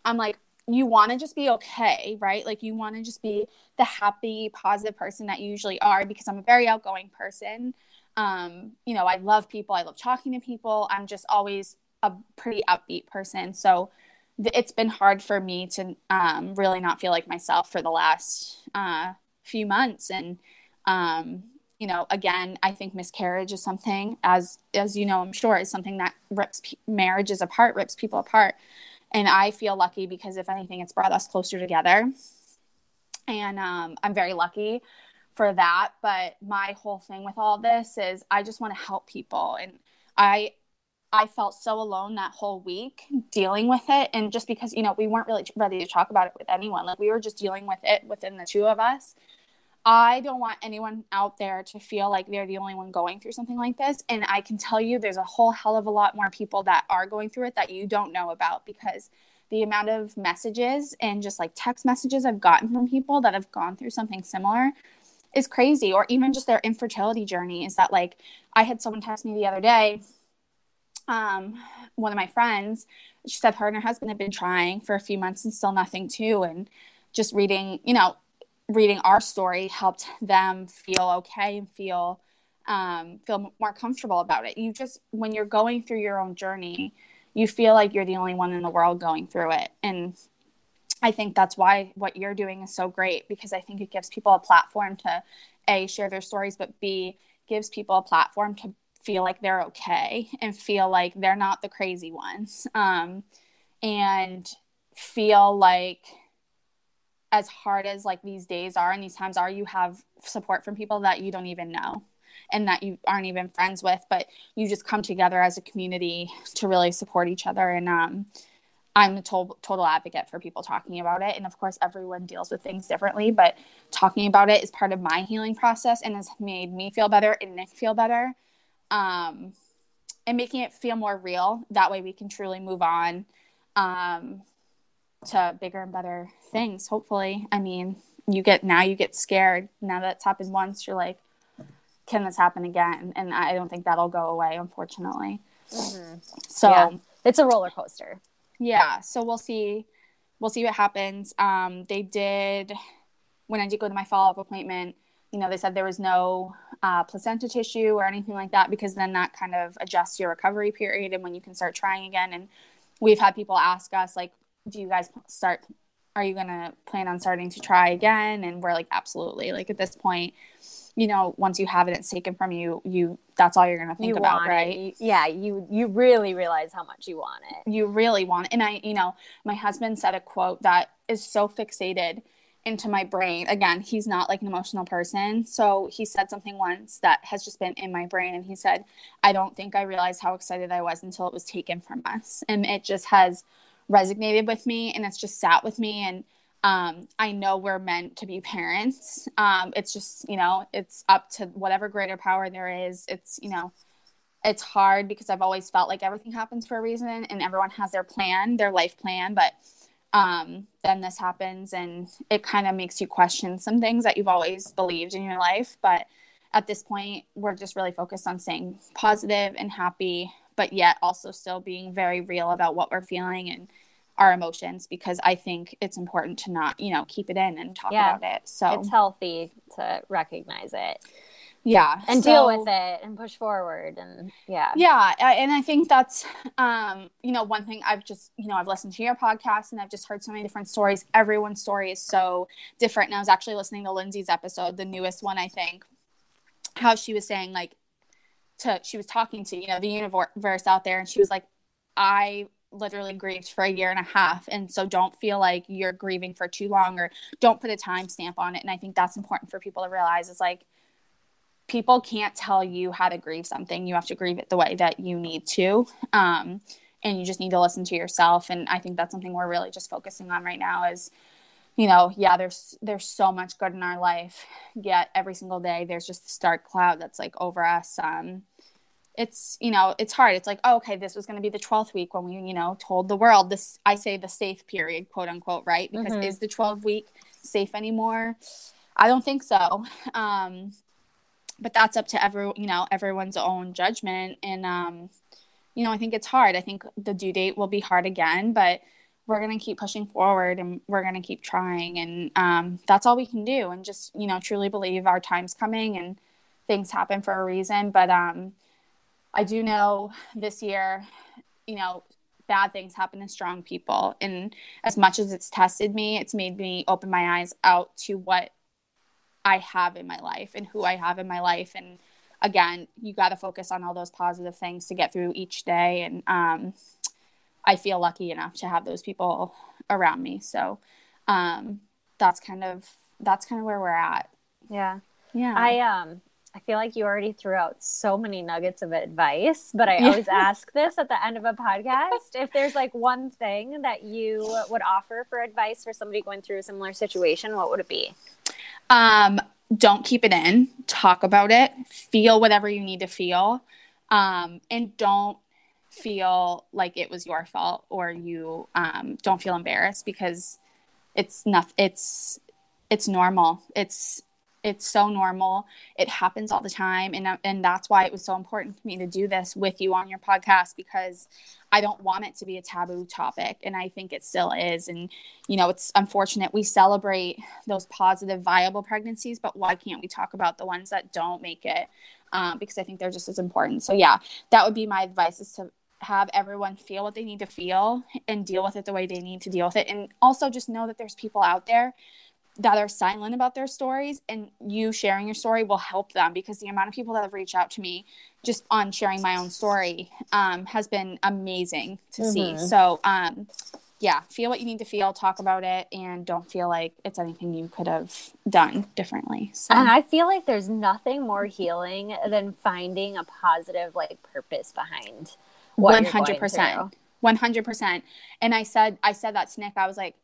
Speaker 2: I'm like, you want to just be okay, right? Like you want to just be the happy, positive person that you usually are because I'm a very outgoing person. Um, you know, I love people, I love talking to people. I'm just always a pretty upbeat person. So th- it's been hard for me to um, really not feel like myself for the last uh, few months. And, um, you know, again, I think miscarriage is something, as as you know, I'm sure, is something that rips p- marriages apart, rips people apart. And I feel lucky because if anything, it's brought us closer together. And um, I'm very lucky for that. But my whole thing with all this is I just want to help people. And I I felt so alone that whole week dealing with it. And just because, you know, we weren't really ready to talk about it with anyone, like we were just dealing with it within the two of us. I don't want anyone out there to feel like they're the only one going through something like this. And I can tell you there's a whole hell of a lot more people that are going through it that you don't know about because the amount of messages and just like text messages I've gotten from people that have gone through something similar is crazy. Or even just their infertility journey is that like I had someone text me the other day. Um, one of my friends, she said her and her husband had been trying for a few months and still nothing too. And just reading, you know, reading our story helped them feel okay and feel um, feel more comfortable about it. You just when you're going through your own journey, you feel like you're the only one in the world going through it, and I think that's why what you're doing is so great because I think it gives people a platform to a share their stories, but b gives people a platform to feel like they're okay and feel like they're not the crazy ones, um, and feel like as hard as like these days are and these times are you have support from people that you don't even know and that you aren't even friends with but you just come together as a community to really support each other. And um, i'm a total, total advocate for people talking about it. And of course everyone deals with things differently but talking about it is part of my healing process and has made me feel better and nick feel better. Um, and making it feel more real. That way we can truly move on. Um, to bigger and better things hopefully. I mean you get now you get scared. Now that it's happened once you're like can this happen again? And i don't think that'll go away unfortunately. Mm-hmm. so
Speaker 1: yeah. it's a roller coaster.
Speaker 2: Yeah. So we'll see we'll see what happens. Um they did when i did go to my follow-up appointment you know they said there was no uh, placenta tissue or anything like that because then that kind of adjusts your recovery period and when you can start trying again. And we've had people ask us like do you guys start are you going to plan on starting to try again? And we're like absolutely. Like at this point you know once you have it it's taken from you you that's all you're going to think you about right?
Speaker 1: it. yeah you you really realize how much you want it.
Speaker 2: You really want it and i you know my husband said a quote that is so fixated into my brain. Again he's not like an emotional person. So he said something once that has just been in my brain and he said i don't think i realized how excited i was until it was taken from us. And it just has resonated with me and it's just sat with me and um, I know we're meant to be parents. Um, it's just, you know, it's up to whatever greater power there is. It's, you know, it's hard because I've always felt like everything happens for a reason and everyone has their plan, their life plan. But um, then this happens and it kind of makes you question some things that you've always believed in your life. But at this point, we're just really focused on staying positive and happy but yet also still being very real about what we're feeling and our emotions because I think it's important to not, you know, keep it in and talk yeah, about it. So
Speaker 1: it's healthy to recognize it.
Speaker 2: Yeah.
Speaker 1: And so, deal with it and push forward and yeah.
Speaker 2: Yeah. And I think that's, um, you know, one thing I've just, you know, I've listened to your podcast and I've just heard so many different stories. Everyone's story is so different. And I was actually listening to Lindsay's episode, the newest one, I think, how she was saying, like, to she was talking to you know the universe out there and she was like i literally grieved for a year and a half. And so don't feel like you're grieving for too long or don't put a time stamp on it. And I think that's important for people to realize is like people can't tell you how to grieve something. You have to grieve it the way that you need to. Um, and you just need to listen to yourself. And I think that's something we're really just focusing on right now is, you know, yeah, there's there's so much good in our life. Yet every single day there's just this dark cloud that's like over us. Um, it's you know it's hard. It's like oh, okay this was going to be the 12th week when we you know told the world this i say the safe period quote unquote right? Because mm-hmm. is the 12 week safe anymore? I don't think so. Um but that's up to every you know everyone's own judgment. And um you know i think it's hard. I think the due date will be hard again but we're going to keep pushing forward and we're going to keep trying. And um, that's all we can do and just you know truly believe our time's coming and things happen for a reason. But um I do know this year, you know, bad things happen to strong people. And as much as it's tested me, it's made me open my eyes out to what I have in my life and who I have in my life. And again, you got to focus on all those positive things to get through each day. And um, I feel lucky enough to have those people around me. So um, that's kind of that's kind of where we're at.
Speaker 1: Yeah. Yeah. I um I feel like you already threw out so many nuggets of advice, but I always ask this at the end of a podcast. if there's like one thing that you would offer for advice for somebody going through a similar situation, what would it be?
Speaker 2: Um, don't keep it in, talk about it, feel whatever you need to feel, um, and don't feel like it was your fault or you um, don't feel embarrassed because it's not it's it's normal. It's it's so normal. It happens all the time. And and that's why it was so important for me to do this with you on your podcast because i don't want it to be a taboo topic. And i think it still is. And you know it's unfortunate we celebrate those positive viable pregnancies but why can't we talk about the ones that don't make it? Um, because i think they're just as important. So yeah that would be my advice is to have everyone feel what they need to feel and deal with it the way they need to deal with it. And also just know that there's people out there that are silent about their stories and you sharing your story will help them because the amount of people that have reached out to me just on sharing my own story um, has been amazing to mm-hmm. see so um, yeah feel what you need to feel talk about it and don't feel like it's anything you could have done differently
Speaker 1: so. and i feel like there's nothing more healing than finding a positive like purpose behind
Speaker 2: 100% 100% and i said i said that to nick. I was like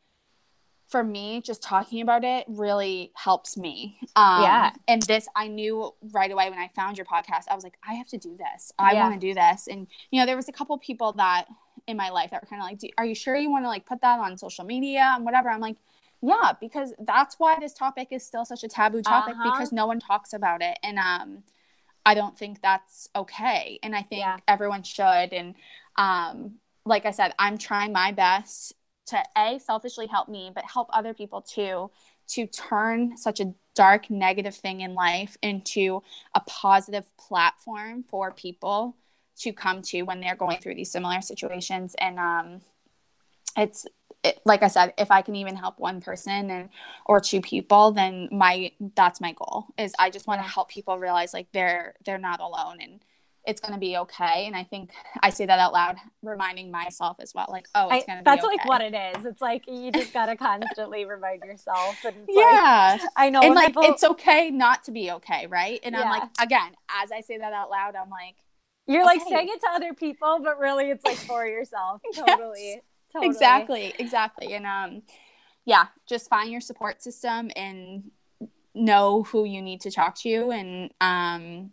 Speaker 2: for me, just talking about it really helps me. Um, yeah. And this, I knew right away when I found your podcast, I was like, I have to do this. I yeah. want to do this. And, you know, there was a couple people that in my life that were kind of like, are you sure you want to like put that on social media and whatever? I'm like, yeah, because that's why this topic is still such a taboo topic uh-huh. because no one talks about it. And, um, I don't think that's okay. And I think yeah. everyone should. And, um, like I said, I'm trying my best to a selfishly help me but help other people too to turn such a dark negative thing in life into a positive platform for people to come to when they're going through these similar situations. And um, it's it, like i said if i can even help one person and or two people then my that's my goal is i just want to help people realize like they're they're not alone and it's going to be okay. And I think I say that out loud, reminding myself as well, like, oh, it's going to be
Speaker 1: That's
Speaker 2: okay.
Speaker 1: like what it is. It's like you just got to constantly remind yourself. And
Speaker 2: yeah. Like, I know. And like, people... it's okay not to be okay. Right. And yeah. I'm like, again, as I say that out loud, I'm like,
Speaker 1: you're okay. like saying it to other people, but really it's like for *laughs* yourself. Totally. yes.
Speaker 2: totally. Exactly. Exactly. And, um, yeah, just find your support system and know who you need to talk to and, um,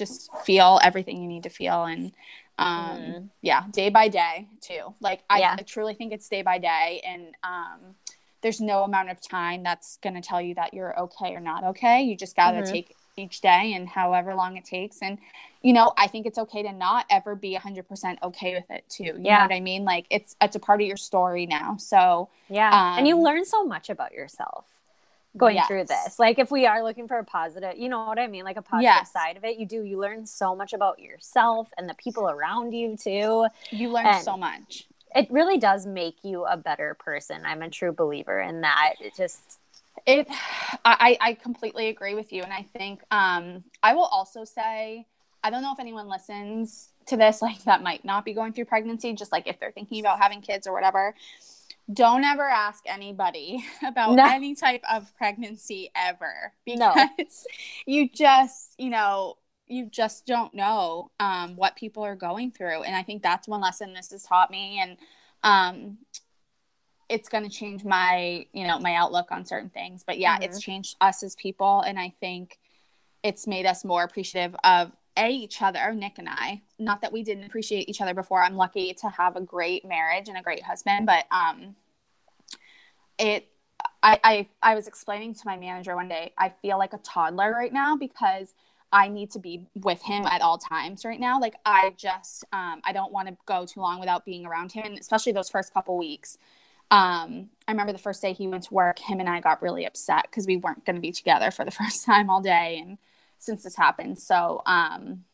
Speaker 2: just feel everything you need to feel and um mm. yeah day by day too like I, yeah. I, truly think it's day by day and um there's no amount of time that's going to tell you that you're okay or not okay you just got to mm-hmm. take each day and however long it takes and you know i think it's okay to not ever be 100% okay with it too you yeah. know what i mean like it's it's a part of your story now so
Speaker 1: yeah um, and you um, learn so much about yourself going yes. through this. Like if we are looking for a positive, you know what I mean? Like a positive yes. side of it, you do, you learn so much about yourself and the people around you too.
Speaker 2: You learn and so much.
Speaker 1: It really does make you a better person. I'm a true believer in that. It just
Speaker 2: it I, I completely agree with you. And I think um I will also say I don't know if anyone listens to this like that might not be going through pregnancy, just like if they're thinking about having kids or whatever. Don't ever ask anybody *laughs* about no. any type of pregnancy ever because no. *laughs* you just, you know, you just don't know um, what people are going through. And I think that's one lesson this has taught me. And um, it's going to change my, you know, my outlook on certain things. But yeah, mm-hmm. it's changed us as people. And I think it's made us more appreciative of a each other nick and i not that we didn't appreciate each other before i'm lucky to have a great marriage and a great husband but um it I, I i was explaining to my manager one day i feel like a toddler right now because i need to be with him at all times right now like i just um i don't want to go too long without being around him and especially those first couple weeks um, I remember the first day he went to work, him and I got really upset because we weren't going to be together for the *laughs* first time all day. And since this happened. So um,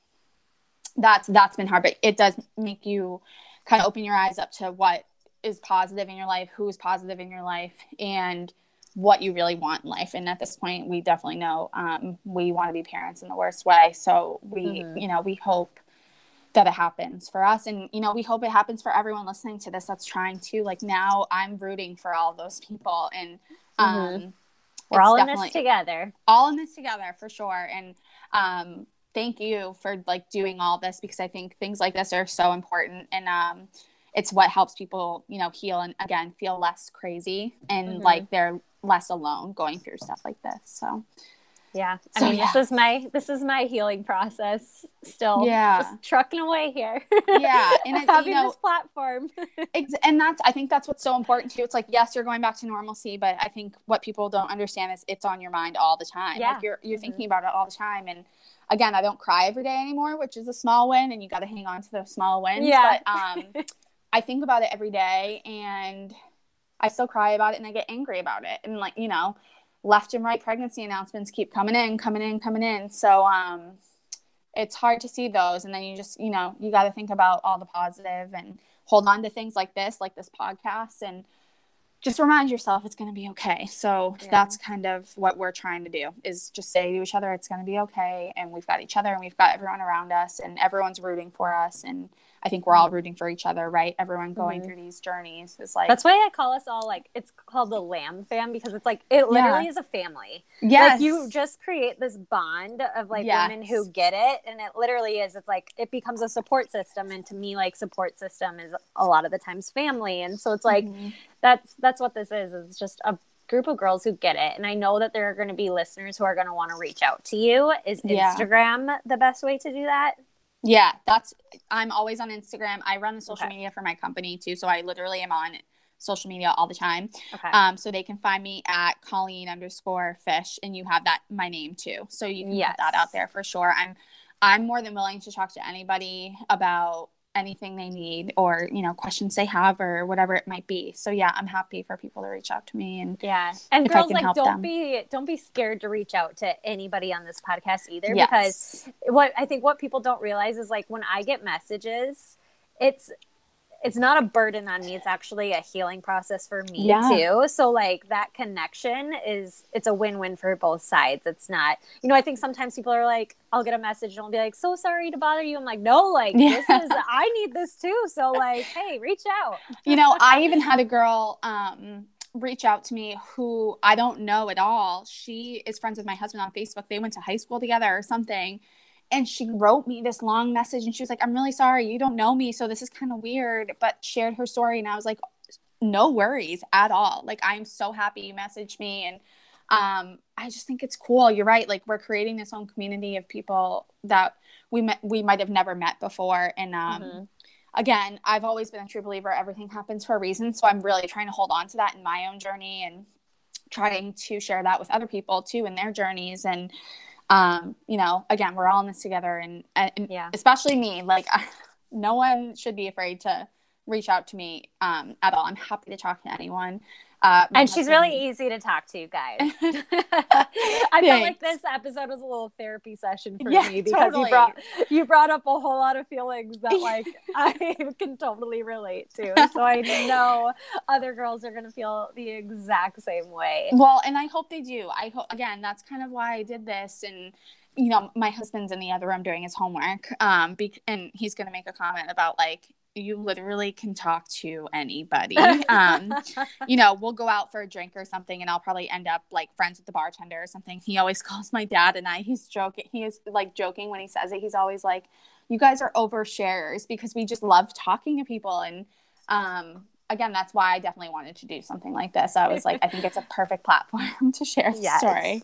Speaker 2: that's that's been hard, but it does make you kind of open your eyes up to what is positive in your life, who is positive in your life, and what you really want in life. And at this point, we definitely know um, we want to be parents in the worst way. So we, mm-hmm. you know, we hope that it happens for us and you know we hope it happens for everyone listening to this that's trying to like now i'm rooting for all those people and um mm-hmm
Speaker 1: we're all in this together.
Speaker 2: All in this together for sure. And um, thank you for like doing all this because I think things like this are so important and um, it's what helps people, you know, heal and again feel less crazy and mm-hmm. like they're less alone going through stuff like this. So
Speaker 1: yeah. I so, mean, yeah. this is my this is my healing process still. Yeah. Just trucking away here.
Speaker 2: Yeah. *laughs* And
Speaker 1: it, having you know, this platform. *laughs*
Speaker 2: and that's I think that's what's so important too. It's like, yes, you're going back to normalcy, but I think what people don't understand is it's on your mind all the time. Yeah. Like you're you're mm-hmm. thinking about it all the time. And again, I don't cry every day anymore, which is a small win, and you gotta hang on to those small wins. Yeah. But um *laughs* I think about it every day and I still cry about it and I get angry about it. And like, you know, left and right pregnancy announcements keep coming in, coming in, coming in. So um, it's hard to see those. And then you just, you know, you got to think about all the positive and hold on to things like this, like this podcast, and just remind yourself it's going to be okay. So yeah. that's kind of what we're trying to do is just say to each other, it's going to be okay. And we've got each other and we've got everyone around us and everyone's rooting for us. And I think we're all rooting for each other, right? Everyone going mm-hmm. through these journeys is like
Speaker 1: that's why I call us all like it's called the Lamb Fam because it's like it literally yeah. is a family. Yeah, like you just create this bond of like yes. women who get it, and it literally is. It's like it becomes a support system, and to me, like support system is a lot of the times family, and so it's like mm-hmm. that's that's what this is. It's just a group of girls who get it. And I know that there are going to be listeners who are going to want to reach out to you. Is Instagram yeah. the best way to do that?
Speaker 2: Yeah, that's I'm always on Instagram. I run the social okay. media for my company too, so I literally am on social media all the time. Okay. Um, so they can find me at Colleen underscore fish, and you have that my name too, so you can yes. put that out there for sure. I'm I'm more than willing to talk to anybody about anything they need or you know questions they have or whatever it might be so yeah i'm happy for people to reach out to me and
Speaker 1: yeah and girls like don't them. be don't be scared to reach out to anybody on this podcast either yes. because what i think what people don't realize is like when i get messages it's it's not a burden on me it's actually a healing process for me yeah. too. So like that connection is it's a win-win for both sides. It's not you know i think sometimes people are like i'll get a message and i'll be like so sorry to bother you. I'm like no like yeah. this is i need this too. So like hey reach out.
Speaker 2: You know i even had a girl um reach out to me who i don't know at all. She is friends with my husband on facebook. They went to high school together or something and she wrote me this long message and she was like i'm really sorry you don't know me so this is kind of weird but shared her story and i was like no worries at all like i'm so happy you messaged me and um, i just think it's cool you're right like we're creating this own community of people that we met we might have never met before and um, mm-hmm. again i've always been a true believer everything happens for a reason so i'm really trying to hold on to that in my own journey and trying to share that with other people too in their journeys and um, you know, again, we're all in this together, and, and yeah, especially me. Like, I, *laughs* no one should be afraid to reach out to me um, at all. I'm happy to talk to anyone.
Speaker 1: Uh, and she's really easy to talk to, guys. *laughs* *laughs* I felt like this episode was a little therapy session for yeah, me because totally. you brought you brought up a whole lot of feelings that *laughs* like I can totally relate to. So I know other girls are gonna feel the exact same way.
Speaker 2: Well, and I hope they do. I hope again, that's kind of why I did this and you know, my husband's in the other room doing his homework, um, be- and he's going to make a comment about like, you literally can talk to anybody. *laughs* Um, you know, we'll go out for a drink or something, and I'll probably end up like friends with the bartender or something. He always *laughs* calls my dad and I. He's joking. He is like joking when he says it. He's always like, "You guys are oversharers because we just love talking to people." And um, again, that's why I definitely wanted to do something like this. I was like, I think it's a perfect platform *laughs* to share the yes. story.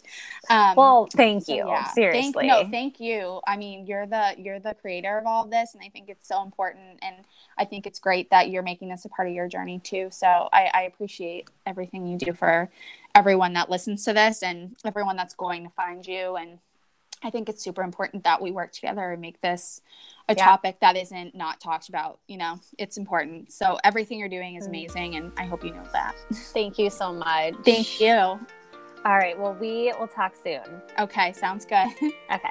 Speaker 3: Um, well, thank you. So yeah. Seriously.
Speaker 2: Thank, no, thank you. I mean, you're the you're the creator of all of this, and I think it's so important. And I think it's great that you're making this a part of your journey too. So I, I appreciate everything you do for everyone that listens to this and everyone that's going to find you and I think it's super important that we work together and make this a yeah. topic that isn't not talked about. You know, it's important. So everything you're doing is mm. amazing, and I hope you know that. *laughs*
Speaker 3: Thank you so much.
Speaker 2: Thank you. All
Speaker 3: right. Well, we will talk soon.
Speaker 2: Okay. Sounds good. *laughs*
Speaker 3: okay.